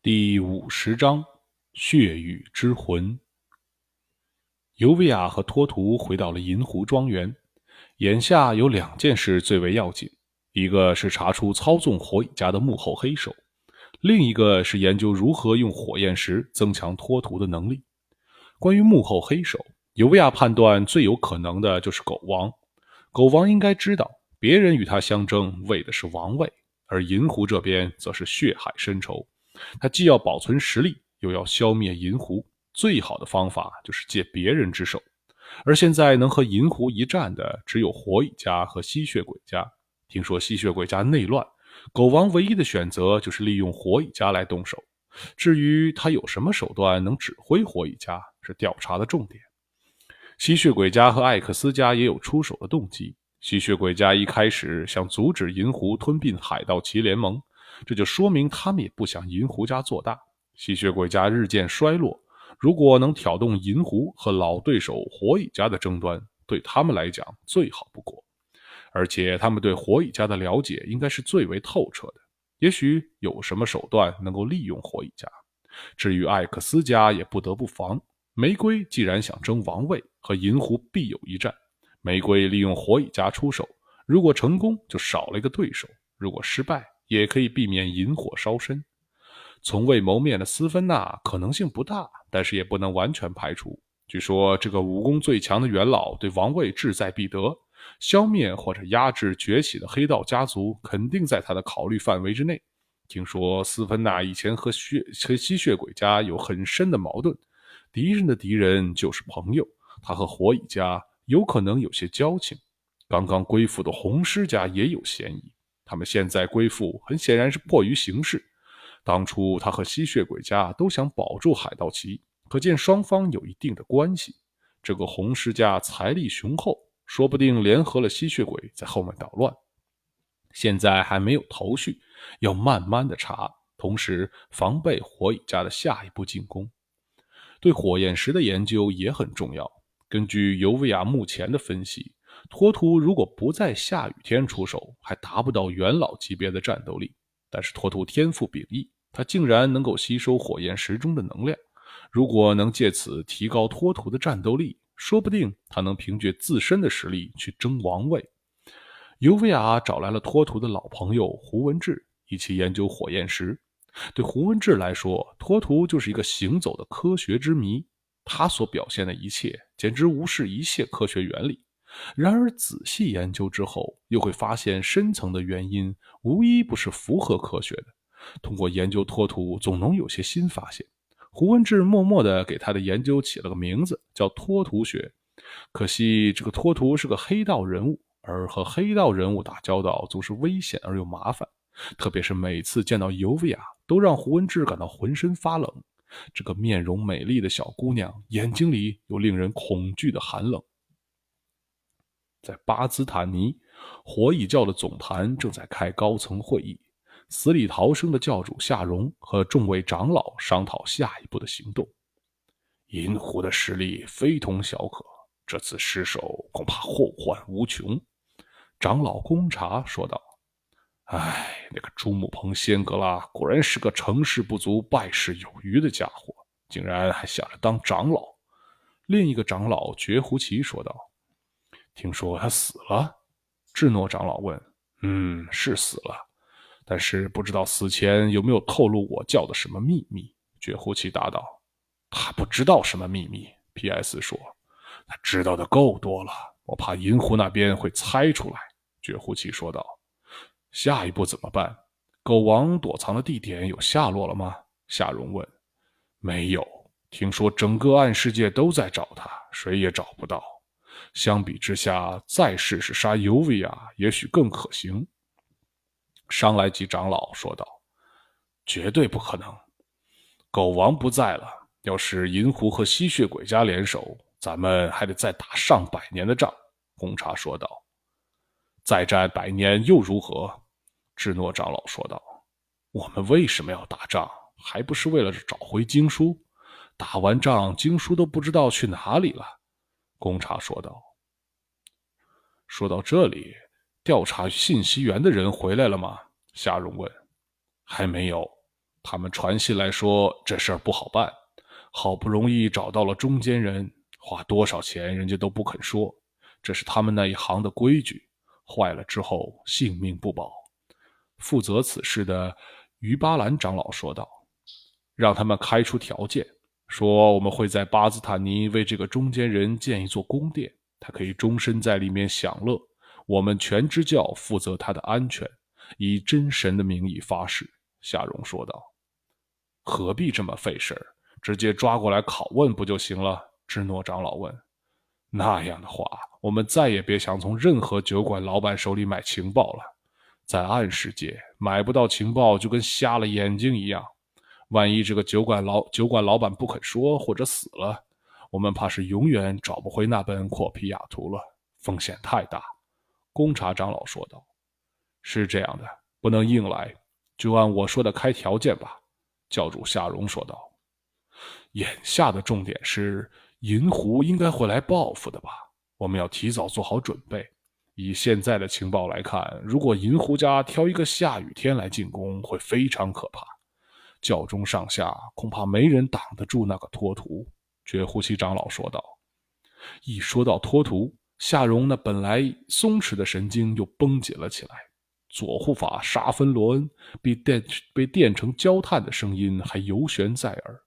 第五十章血雨之魂。尤维亚和托图回到了银湖庄园。眼下有两件事最为要紧：一个是查出操纵火蚁家的幕后黑手，另一个是研究如何用火焰石增强托图的能力。关于幕后黑手，尤维亚判断最有可能的就是狗王。狗王应该知道，别人与他相争为的是王位，而银湖这边则是血海深仇。他既要保存实力，又要消灭银狐，最好的方法就是借别人之手。而现在能和银狐一战的，只有火蚁家和吸血鬼家。听说吸血鬼家内乱，狗王唯一的选择就是利用火蚁家来动手。至于他有什么手段能指挥火蚁家，是调查的重点。吸血鬼家和艾克斯家也有出手的动机。吸血鬼家一开始想阻止银狐吞并海盗旗联盟。这就说明他们也不想银狐家做大，吸血鬼家日渐衰落。如果能挑动银狐和老对手火蚁家的争端，对他们来讲最好不过。而且他们对火蚁家的了解应该是最为透彻的，也许有什么手段能够利用火蚁家。至于艾克斯家，也不得不防。玫瑰既然想争王位，和银狐必有一战。玫瑰利用火蚁家出手，如果成功，就少了一个对手；如果失败，也可以避免引火烧身。从未谋面的斯芬娜可能性不大，但是也不能完全排除。据说这个武功最强的元老对王位志在必得，消灭或者压制崛起的黑道家族肯定在他的考虑范围之内。听说斯芬娜以前和血和吸血鬼家有很深的矛盾，敌人的敌人就是朋友。他和火蚁家有可能有些交情。刚刚归附的红狮家也有嫌疑。他们现在归附，很显然是迫于形势。当初他和吸血鬼家都想保住海盗旗，可见双方有一定的关系。这个红狮家财力雄厚，说不定联合了吸血鬼在后面捣乱。现在还没有头绪，要慢慢的查，同时防备火蚁家的下一步进攻。对火焰石的研究也很重要。根据尤维亚目前的分析。托图如果不在下雨天出手，还达不到元老级别的战斗力。但是托图天赋秉异，他竟然能够吸收火焰石中的能量。如果能借此提高托图的战斗力，说不定他能凭借自身的实力去争王位。尤维亚找来了托图的老朋友胡文志，一起研究火焰石。对胡文志来说，托图就是一个行走的科学之谜。他所表现的一切，简直无视一切科学原理。然而，仔细研究之后，又会发现深层的原因无一不是符合科学的。通过研究托图，总能有些新发现。胡文志默默地给他的研究起了个名字，叫托图学。可惜，这个托图是个黑道人物，而和黑道人物打交道总是危险而又麻烦。特别是每次见到尤维亚，都让胡文志感到浑身发冷。这个面容美丽的小姑娘，眼睛里有令人恐惧的寒冷。在巴兹坦尼，火蚁教的总坛正在开高层会议。死里逃生的教主夏荣和众位长老商讨下一步的行动。银狐的实力非同小可，这次失手恐怕后患无穷。长老公察说道：“哎，那个朱木鹏仙格拉果然是个成事不足败事有余的家伙，竟然还想着当长老。”另一个长老绝胡奇说道。听说他死了，智诺长老问：“嗯，是死了，但是不知道死前有没有透露我教的什么秘密。”绝户奇答道：“他不知道什么秘密。”P.S. 说：“他知道的够多了，我怕银狐那边会猜出来。”绝户奇说道：“下一步怎么办？狗王躲藏的地点有下落了吗？”夏蓉问。“没有，听说整个暗世界都在找他，谁也找不到。”相比之下，再试试杀尤维亚，也许更可行。商莱吉长老说道：“绝对不可能，狗王不在了。要是银狐和吸血鬼家联手，咱们还得再打上百年的仗。”红茶说道：“再战百年又如何？”智诺长老说道：“我们为什么要打仗？还不是为了找回经书？打完仗，经书都不知道去哪里了。”公差说道：“说到这里，调查信息源的人回来了吗？”夏荣问。“还没有，他们传信来说这事儿不好办，好不容易找到了中间人，花多少钱人家都不肯说，这是他们那一行的规矩。坏了之后性命不保。负责此事的于巴兰长老说道：“让他们开出条件，说我们会在巴兹坦尼为这个中间人建一座宫殿，他可以终身在里面享乐。我们全支教负责他的安全，以真神的名义发誓。”夏荣说道。何必这么费事儿？直接抓过来拷问不就行了？芝诺长老问。那样的话，我们再也别想从任何酒馆老板手里买情报了。在暗世界，买不到情报就跟瞎了眼睛一样。万一这个酒馆老酒馆老板不肯说，或者死了，我们怕是永远找不回那本阔皮雅图了。风险太大。公察长老说道：“是这样的，不能硬来，就按我说的开条件吧。”教主夏荣说道：“眼下的重点是银狐应该会来报复的吧？我们要提早做好准备。以现在的情报来看，如果银狐家挑一个下雨天来进攻，会非常可怕。教中上下恐怕没人挡得住那个托图。”绝呼吸长老说道。一说到托图，夏荣那本来松弛的神经又绷紧了起来。左护法沙芬罗恩被电被电成焦炭的声音还犹悬在耳。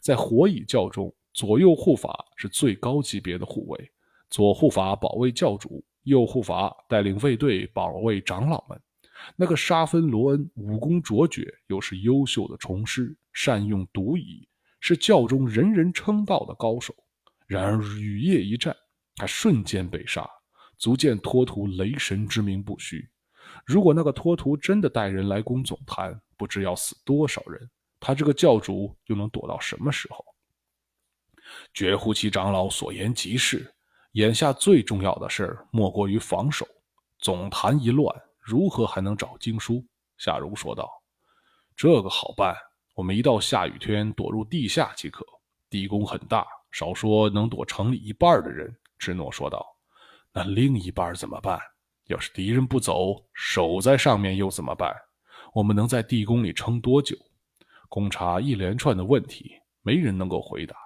在火蚁教中，左右护法是最高级别的护卫，左护法保卫教主，右护法带领卫队保卫长老们。那个沙芬罗恩武功卓绝，又是优秀的虫师，善用毒蚁，是教中人人称道的高手。然而雨夜一战，他瞬间被杀，足见托图雷神之名不虚。如果那个托图真的带人来攻总坛，不知要死多少人。他这个教主又能躲到什么时候？绝户其长老所言极是，眼下最重要的事莫过于防守。总坛一乱，如何还能找经书？夏荣说道：“这个好办，我们一到下雨天躲入地下即可。地宫很大，少说能躲城里一半的人。”芝诺说道：“那另一半怎么办？”要是敌人不走，守在上面又怎么办？我们能在地宫里撑多久？公察一连串的问题，没人能够回答。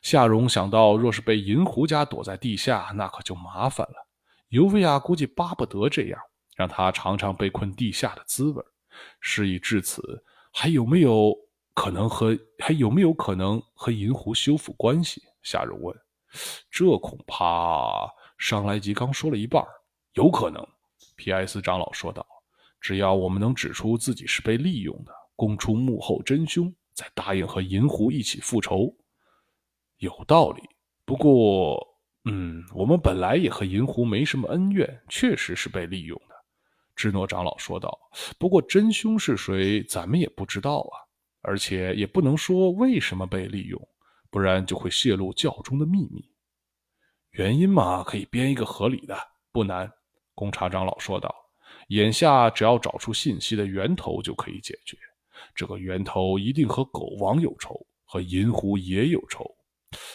夏荣想到，若是被银狐家躲在地下，那可就麻烦了。尤维亚估计巴不得这样，让他尝尝被困地下的滋味。事已至此，还有没有可能和还有没有可能和银狐修复关系？夏荣问。这恐怕上来吉刚说了一半。有可能，皮埃斯长老说道：“只要我们能指出自己是被利用的，供出幕后真凶，再答应和银狐一起复仇，有道理。不过，嗯，我们本来也和银狐没什么恩怨，确实是被利用的。”芝诺长老说道。“不过真凶是谁，咱们也不知道啊，而且也不能说为什么被利用，不然就会泄露教中的秘密。原因嘛，可以编一个合理的，不难。”公察长老说道：“眼下只要找出信息的源头就可以解决。这个源头一定和狗王有仇，和银狐也有仇。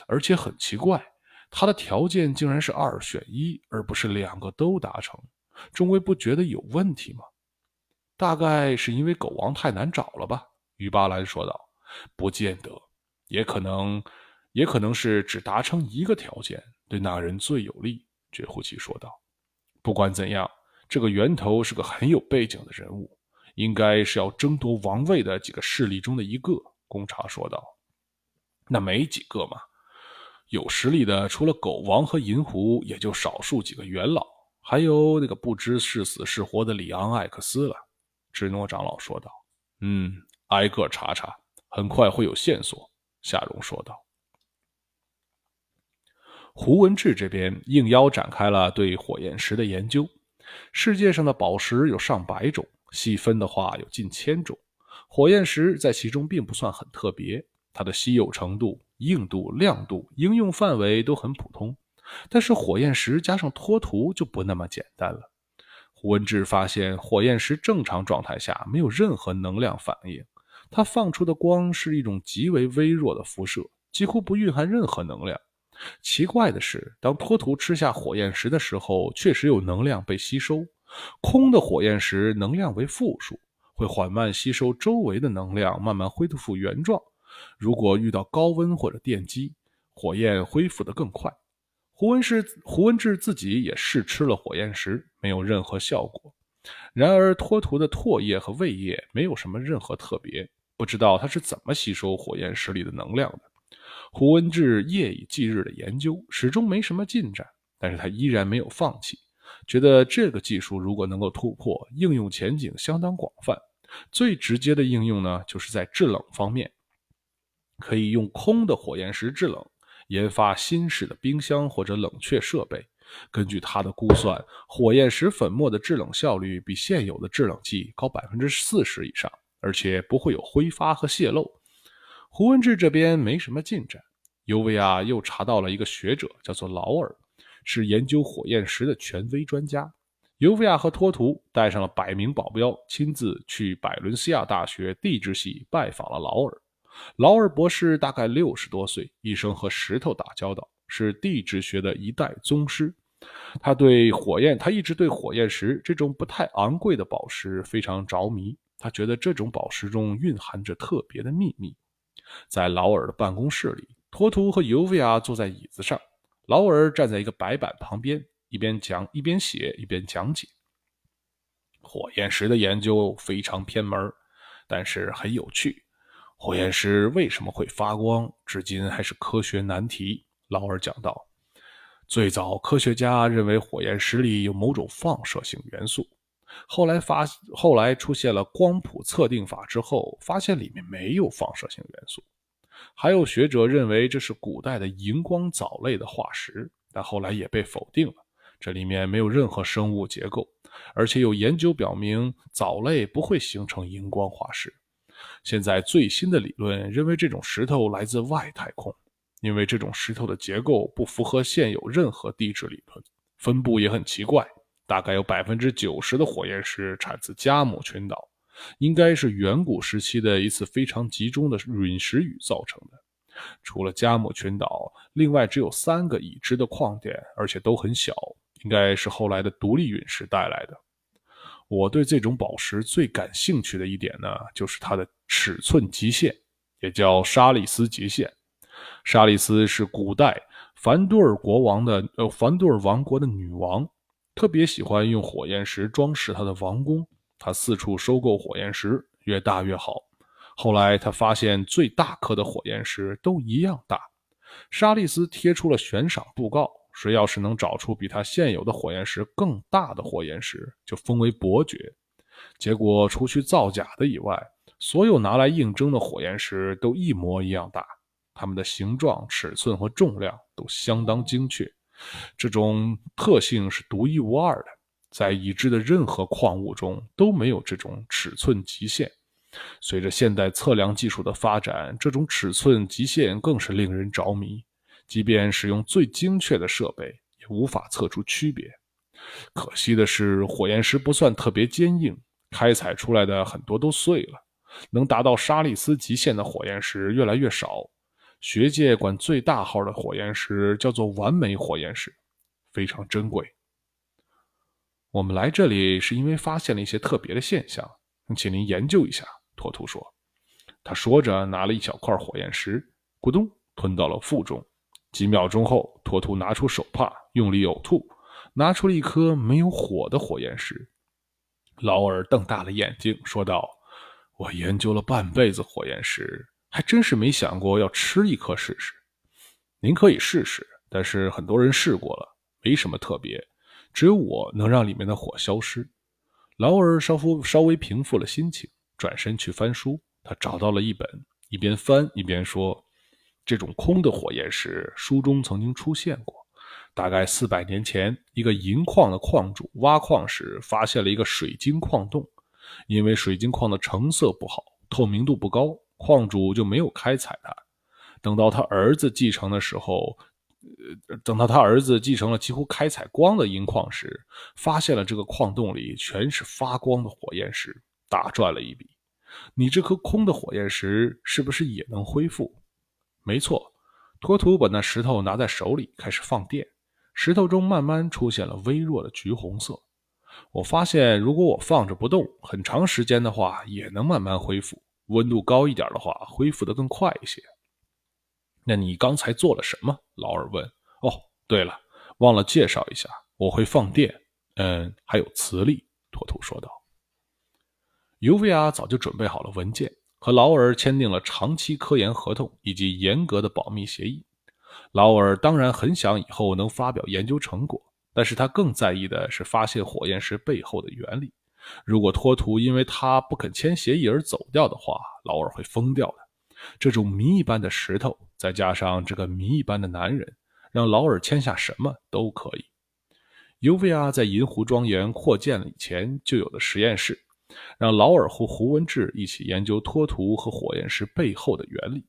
而且很奇怪，他的条件竟然是二选一，而不是两个都达成。中尉不觉得有问题吗？大概是因为狗王太难找了吧？”于巴兰说道。“不见得，也可能，也可能是只达成一个条件，对那人最有利。”绝户奇说道。不管怎样，这个源头是个很有背景的人物，应该是要争夺王位的几个势力中的一个。公察说道：“那没几个嘛，有实力的除了狗王和银狐，也就少数几个元老，还有那个不知是死是活的里昂·艾克斯了。”芝诺长老说道：“嗯，挨个查查，很快会有线索。”夏荣说道。胡文志这边应邀展开了对火焰石的研究。世界上的宝石有上百种，细分的话有近千种。火焰石在其中并不算很特别，它的稀有程度、硬度、亮度、应用范围都很普通。但是火焰石加上脱图就不那么简单了。胡文志发现，火焰石正常状态下没有任何能量反应，它放出的光是一种极为微弱的辐射，几乎不蕴含任何能量。奇怪的是，当托图吃下火焰石的时候，确实有能量被吸收。空的火焰石能量为负数，会缓慢吸收周围的能量，慢慢恢复原状。如果遇到高温或者电击，火焰恢复得更快。胡文氏胡文志自己也试吃了火焰石，没有任何效果。然而托图的唾液和胃液没有什么任何特别，不知道他是怎么吸收火焰石里的能量的。胡文志夜以继日的研究，始终没什么进展，但是他依然没有放弃。觉得这个技术如果能够突破，应用前景相当广泛。最直接的应用呢，就是在制冷方面，可以用空的火焰石制冷，研发新式的冰箱或者冷却设备。根据他的估算，火焰石粉末的制冷效率比现有的制冷剂高百分之四十以上，而且不会有挥发和泄漏。胡文志这边没什么进展，尤维亚又查到了一个学者，叫做劳尔。是研究火焰石的权威专家，尤维亚和托图带上了百名保镖，亲自去百伦西亚大学地质系拜访了劳尔。劳尔博士大概六十多岁，一生和石头打交道，是地质学的一代宗师。他对火焰，他一直对火焰石这种不太昂贵的宝石非常着迷。他觉得这种宝石中蕴含着特别的秘密。在劳尔的办公室里，托图和尤维亚坐在椅子上。劳尔站在一个白板旁边，一边讲一边写一边讲解。火焰石的研究非常偏门，但是很有趣。火焰石为什么会发光，至今还是科学难题。劳尔讲道：“最早科学家认为火焰石里有某种放射性元素，后来发后来出现了光谱测定法之后，发现里面没有放射性元素。”还有学者认为这是古代的荧光藻类的化石，但后来也被否定了。这里面没有任何生物结构，而且有研究表明藻类不会形成荧光化石。现在最新的理论认为这种石头来自外太空，因为这种石头的结构不符合现有任何地质理论，分布也很奇怪。大概有百分之九十的火焰石产自加姆群岛。应该是远古时期的一次非常集中的陨石雨造成的。除了加姆群岛，另外只有三个已知的矿点，而且都很小，应该是后来的独立陨石带来的。我对这种宝石最感兴趣的一点呢，就是它的尺寸极限，也叫沙利斯极限。沙利斯是古代凡多尔国王的呃凡多尔王国的女王，特别喜欢用火焰石装饰她的王宫。她四处收购火焰石，越大越好。后来他发现最大颗的火焰石都一样大。沙利斯贴出了悬赏布告，谁要是能找出比他现有的火焰石更大的火焰石，就封为伯爵。结果除去造假的以外，所有拿来应征的火焰石都一模一样大，它们的形状、尺寸和重量都相当精确。这种特性是独一无二的。在已知的任何矿物中都没有这种尺寸极限。随着现代测量技术的发展，这种尺寸极限更是令人着迷。即便使用最精确的设备，也无法测出区别。可惜的是，火焰石不算特别坚硬，开采出来的很多都碎了。能达到沙利斯极限的火焰石越来越少。学界管最大号的火焰石叫做完美火焰石，非常珍贵。我们来这里是因为发现了一些特别的现象，请您研究一下。托图说。他说着，拿了一小块火焰石，咕咚吞到了腹中。几秒钟后，托图拿出手帕，用力呕吐，拿出了一颗没有火的火焰石。劳尔瞪大了眼睛，说道：“我研究了半辈子火焰石，还真是没想过要吃一颗试试。您可以试试，但是很多人试过了，没什么特别。”只有我能让里面的火消失。劳尔稍夫稍微平复了心情，转身去翻书。他找到了一本，一边翻一边说：“这种空的火焰石，书中曾经出现过。大概四百年前，一个银矿的矿主挖矿时，发现了一个水晶矿洞。因为水晶矿的成色不好，透明度不高，矿主就没有开采它。等到他儿子继承的时候。”呃，等到他儿子继承了几乎开采光的银矿时，发现了这个矿洞里全是发光的火焰石，大赚了一笔。你这颗空的火焰石是不是也能恢复？没错，托图把那石头拿在手里，开始放电，石头中慢慢出现了微弱的橘红色。我发现，如果我放着不动，很长时间的话，也能慢慢恢复。温度高一点的话，恢复的更快一些。那你刚才做了什么？劳尔问。哦，对了，忘了介绍一下，我会放电，嗯，还有磁力。托图说道。尤维亚早就准备好了文件，和劳尔签订了长期科研合同以及严格的保密协议。劳尔当然很想以后能发表研究成果。但是他更在意的是发现火焰石背后的原理。如果托图因为他不肯签协议而走掉的话，劳尔会疯掉的。这种谜一般的石头，再加上这个谜一般的男人，让劳尔签下什么都可以。尤维亚在银湖庄园扩建了以前就有的实验室，让劳尔和胡文志一起研究托图和火焰石背后的原理。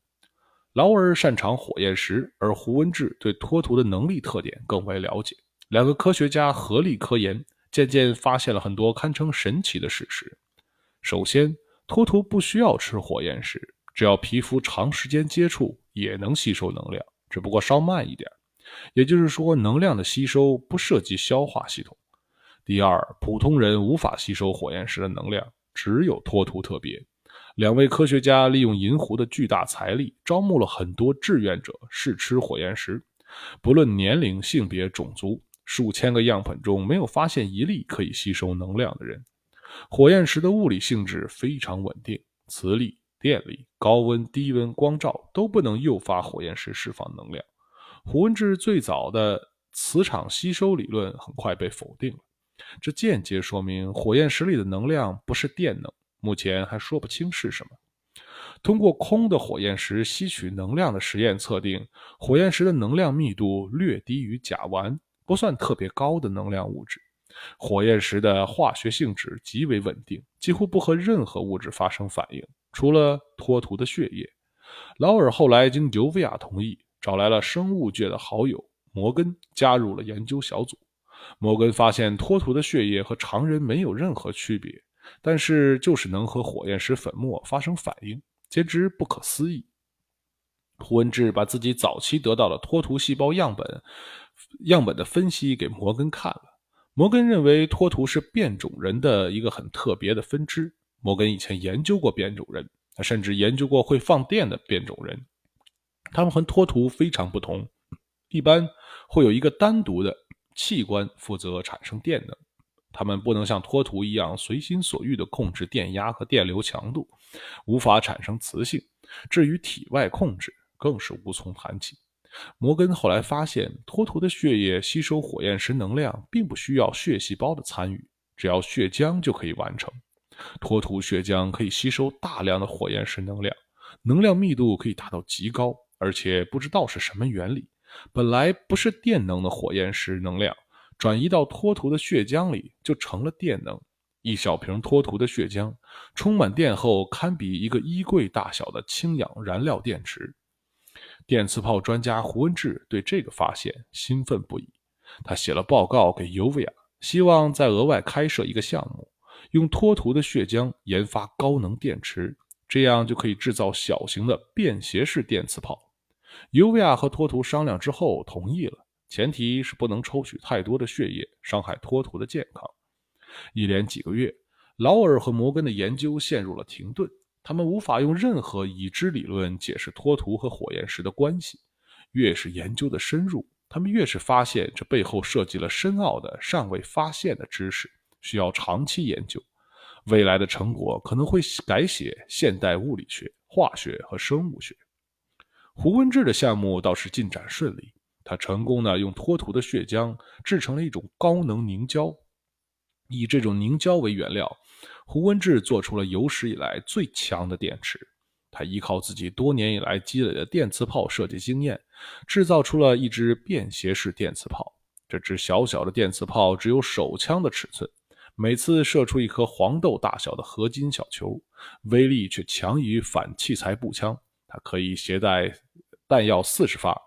劳尔擅长火焰石，而胡文志对托图的能力特点更为了解。两个科学家合力科研，渐渐发现了很多堪称神奇的事实。首先，托图不需要吃火焰石，只要皮肤长时间接触也能吸收能量，只不过稍慢一点。也就是说，能量的吸收不涉及消化系统。第二，普通人无法吸收火焰石的能量，只有托图特别。两位科学家利用银湖的巨大财力，招募了很多志愿者试吃火焰石，不论年龄、性别、种族。数千个样本中没有发现一粒可以吸收能量的人。火焰石的物理性质非常稳定，磁力、电力、高温、低温、光照都不能诱发火焰石释放能量。胡文志最早的磁场吸收理论很快被否定了，这间接说明火焰石里的能量不是电能，目前还说不清是什么。通过空的火焰石吸取能量的实验测定，火焰石的能量密度略低于甲烷。不算特别高的能量物质，火焰石的化学性质极为稳定，几乎不和任何物质发生反应，除了托图的血液。劳尔后来经尤维亚同意，找来了生物界的好友摩根，加入了研究小组。摩根发现托图的血液和常人没有任何区别，但是就是能和火焰石粉末发生反应，简直不可思议。胡文志把自己早期得到的托图细胞样本。样本的分析给摩根看了，摩根认为托图是变种人的一个很特别的分支。摩根以前研究过变种人，他甚至研究过会放电的变种人，他们和托图非常不同，一般会有一个单独的器官负责产生电能，它们不能像托图一样随心所欲地控制电压和电流强度，无法产生磁性，至于体外控制更是无从谈起。摩根后来发现，托图的血液吸收火焰石能量，并不需要血细胞的参与，只要血浆就可以完成。托图血浆可以吸收大量的火焰石能量，能量密度可以达到极高，而且不知道是什么原理，本来不是电能的火焰石能量，转移到托图的血浆里就成了电能。一小瓶托图的血浆充满电后，堪比一个衣柜大小的氢氧燃料电池。电磁炮专家胡文志对这个发现兴奋不已，他写了报告给尤维亚，希望再额外开设一个项目，用托图的血浆研发高能电池，这样就可以制造小型的便携式电磁炮。尤维亚和托图商量之后同意了，前提是不能抽取太多的血液，伤害托图的健康。一连几个月，劳尔和摩根的研究陷入了停顿。他们无法用任何已知理论解释托图和火焰石的关系。越是研究的深入，他们越是发现这背后涉及了深奥的、尚未发现的知识，需要长期研究。未来的成果可能会改写现代物理学、化学和生物学。胡文志的项目倒是进展顺利，他成功的用脱土的血浆制成了一种高能凝胶，以这种凝胶为原料。胡文志做出了有史以来最强的电池。他依靠自己多年以来积累的电磁炮设计经验，制造出了一支便携式电磁炮。这支小小的电磁炮只有手枪的尺寸，每次射出一颗黄豆大小的合金小球，威力却强于反器材步枪。它可以携带弹药四十发，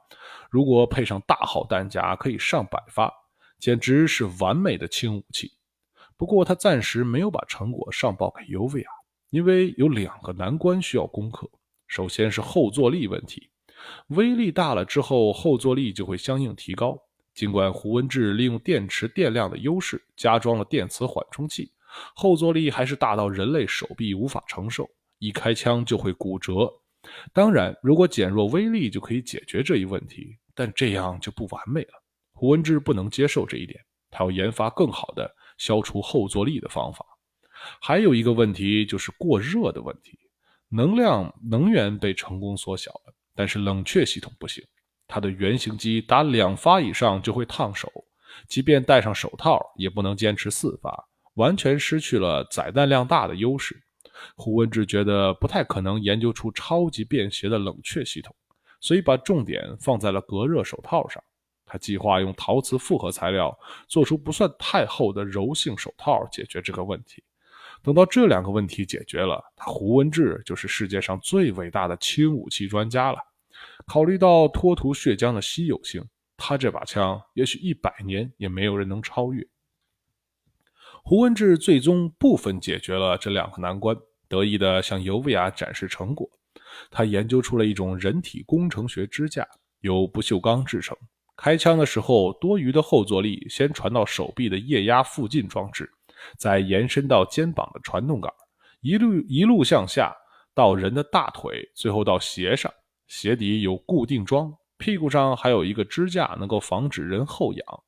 如果配上大号弹夹，可以上百发，简直是完美的轻武器。不过，他暂时没有把成果上报给尤维亚，因为有两个难关需要攻克。首先是后坐力问题，威力大了之后，后坐力就会相应提高。尽管胡文志利用电池电量的优势加装了电磁缓冲器，后坐力还是大到人类手臂无法承受，一开枪就会骨折。当然，如果减弱威力就可以解决这一问题，但这样就不完美了。胡文志不能接受这一点，他要研发更好的消除后坐力的方法。还有一个问题就是过热的问题，能量能源被成功缩小了，但是冷却系统不行。它的原型机打两发以上就会烫手，即便戴上手套也不能坚持四发，完全失去了载弹量大的优势。胡文志觉得不太可能研究出超级便携的冷却系统，所以把重点放在了隔热手套上。他计划用陶瓷复合材料做出不算太厚的柔性手套，解决这个问题。等到这两个问题解决了，他胡文志就是世界上最伟大的轻武器专家了。考虑到脱图血浆的稀有性，他这把枪也许一百年也没有人能超越。胡文志最终部分解决了这两个难关，得意地向尤维亚展示成果。他研究出了一种人体工程学支架，由不锈钢制成。开枪的时候，多余的后坐力先传到手臂的液压附近装置，再延伸到肩膀的传动杆，一路一路向下到人的大腿，最后到鞋上。鞋底有固定桩，屁股上还有一个支架，能够防止人后仰。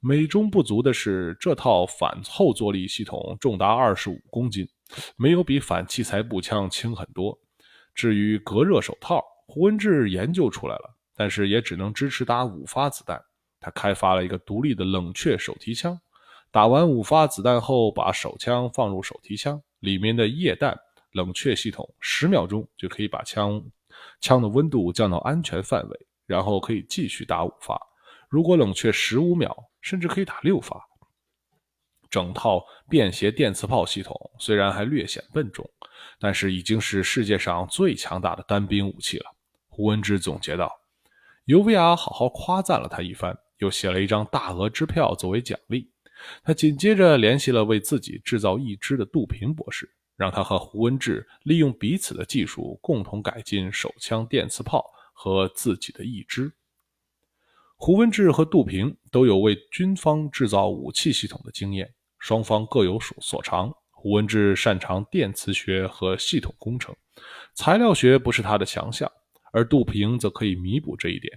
美中不足的是，这套反后坐力系统重达二十五公斤，没有比反器材步枪轻很多。至于隔热手套，胡文志研究出来了，但是也只能支持打五发子弹。他开发了一个独立的冷却手提枪，打完五发子弹后，把手枪放入手提枪里面的液氮冷却系统，十秒钟就可以把枪。枪的温度降到安全范围，然后可以继续打五发。如果冷却十五秒，甚至可以打六发。整套便携电磁炮系统虽然还略显笨重，但是已经是世界上最强大的单兵武器了。胡文之总结道。尤维亚好好夸赞了他一番，又写了一张大额支票作为奖励。他紧接着联系了为自己制造义肢的杜平博士。让他和胡文志利用彼此的技术，共同改进手枪电磁炮和自己的义肢。胡文志和杜平都有为军方制造武器系统的经验，双方各有所所长。胡文志擅长电磁学和系统工程，材料学不是他的强项，而杜平则可以弥补这一点。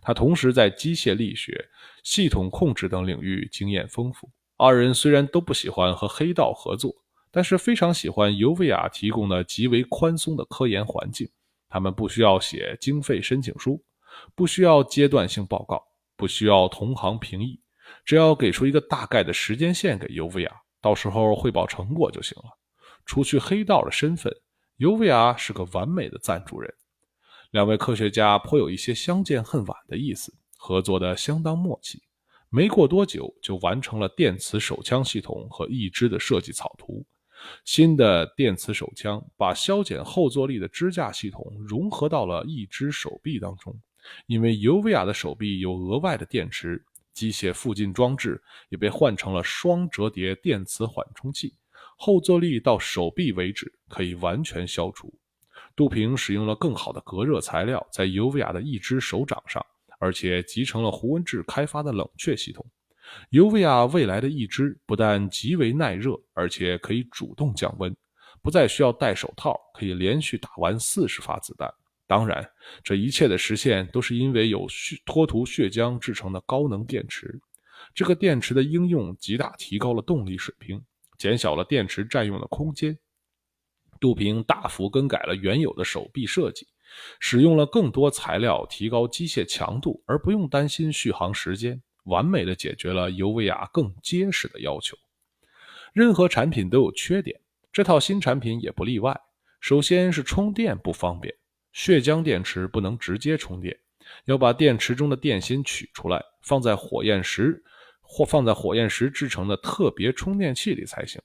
他同时在机械力学、系统控制等领域经验丰富。二人虽然都不喜欢和黑道合作。但是非常喜欢尤维亚提供的极为宽松的科研环境，他们不需要写经费申请书，不需要阶段性报告，不需要同行评议，只要给出一个大概的时间线给尤维亚，到时候汇报成果就行了。除去黑道的身份，尤维亚是个完美的赞助人。两位科学家颇有一些相见恨晚的意思，合作的相当默契。没过多久，就完成了电磁手枪系统和义肢的设计草图。新的电磁手枪把消减后坐力的支架系统融合到了一只手臂当中，因为尤维亚的手臂有额外的电池，机械附近装置也被换成了双折叠电磁缓冲器，后坐力到手臂为止可以完全消除。杜平使用了更好的隔热材料在尤维亚的一只手掌上，而且集成了胡文志开发的冷却系统。尤维亚未来的义肢不但极为耐热，而且可以主动降温，不再需要戴手套，可以连续打完四十发子弹。当然，这一切的实现都是因为有脱涂血浆制成的高能电池。这个电池的应用极大提高了动力水平，减小了电池占用的空间。杜平大幅更改了原有的手臂设计，使用了更多材料，提高机械强度，而不用担心续航时间。完美的解决了尤维亚更结实的要求。任何产品都有缺点，这套新产品也不例外。首先是充电不方便，血浆电池不能直接充电，要把电池中的电芯取出来，放在火焰石或放在火焰石制成的特别充电器里才行。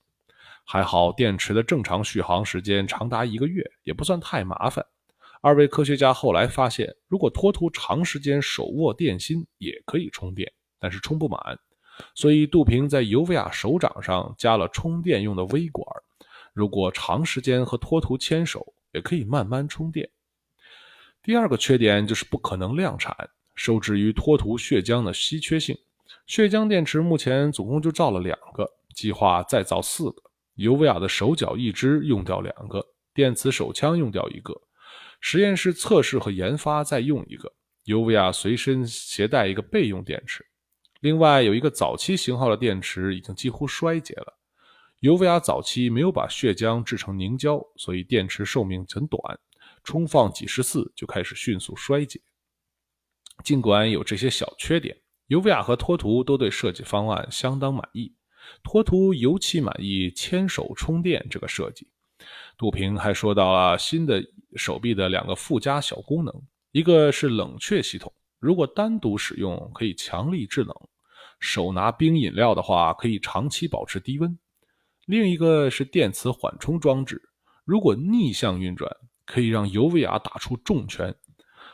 还好，电池的正常续航时间长达一个月，也不算太麻烦。二位科学家后来发现，如果托图长时间手握电芯，也可以充电。但是充不满，所以杜平在尤维亚手掌上加了充电用的微管。如果长时间和托图牵手，也可以慢慢充电。第二个缺点就是不可能量产。受制于脱涂血浆的稀缺性，血浆电池目前总共就造了两个，计划再造四个。尤维亚的手脚一只用掉两个，电磁手枪用掉一个，实验室测试和研发再用一个。尤维亚随身携带一个备用电池，另外有一个早期型号的电池已经几乎衰竭了。尤维亚早期没有把血浆制成凝胶，所以电池寿命很短，充放几十次就开始迅速衰竭。尽管有这些小缺点，尤维亚和托图都对设计方案相当满意。托图尤其满意牵手充电这个设计。杜平还说到了新的手臂的两个附加小功能。一个是冷却系统，如果单独使用可以强力制冷；手拿冰饮料的话，可以长期保持低温。另一个是电磁缓冲装置，如果逆向运转，可以让尤维亚打出重拳。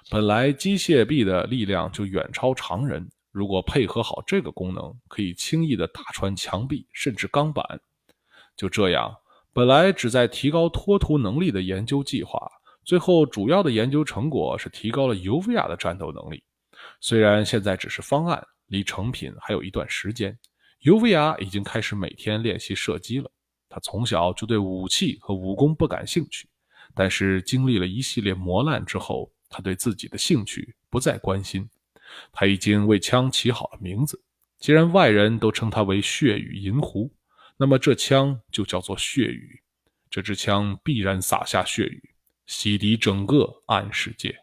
本来机械臂的力量就远超常人，如果配合好这个功能，可以轻易的打穿墙壁甚至钢板。就这样，本来旨在提高脱图能力的研究计划。最后，主要的研究成果是提高了尤维亚的战斗能力。虽然现在只是方案，离成品还有一段时间。尤维亚已经开始每天练习射击了。他从小就对武器和武功不感兴趣，但是经历了一系列磨难之后，他对自己的兴趣不再关心。他已经为枪起好了名字。既然外人都称他为“血雨银狐”，那么这枪就叫做“血雨”。这支枪必然洒下血雨。洗涤整个暗世界。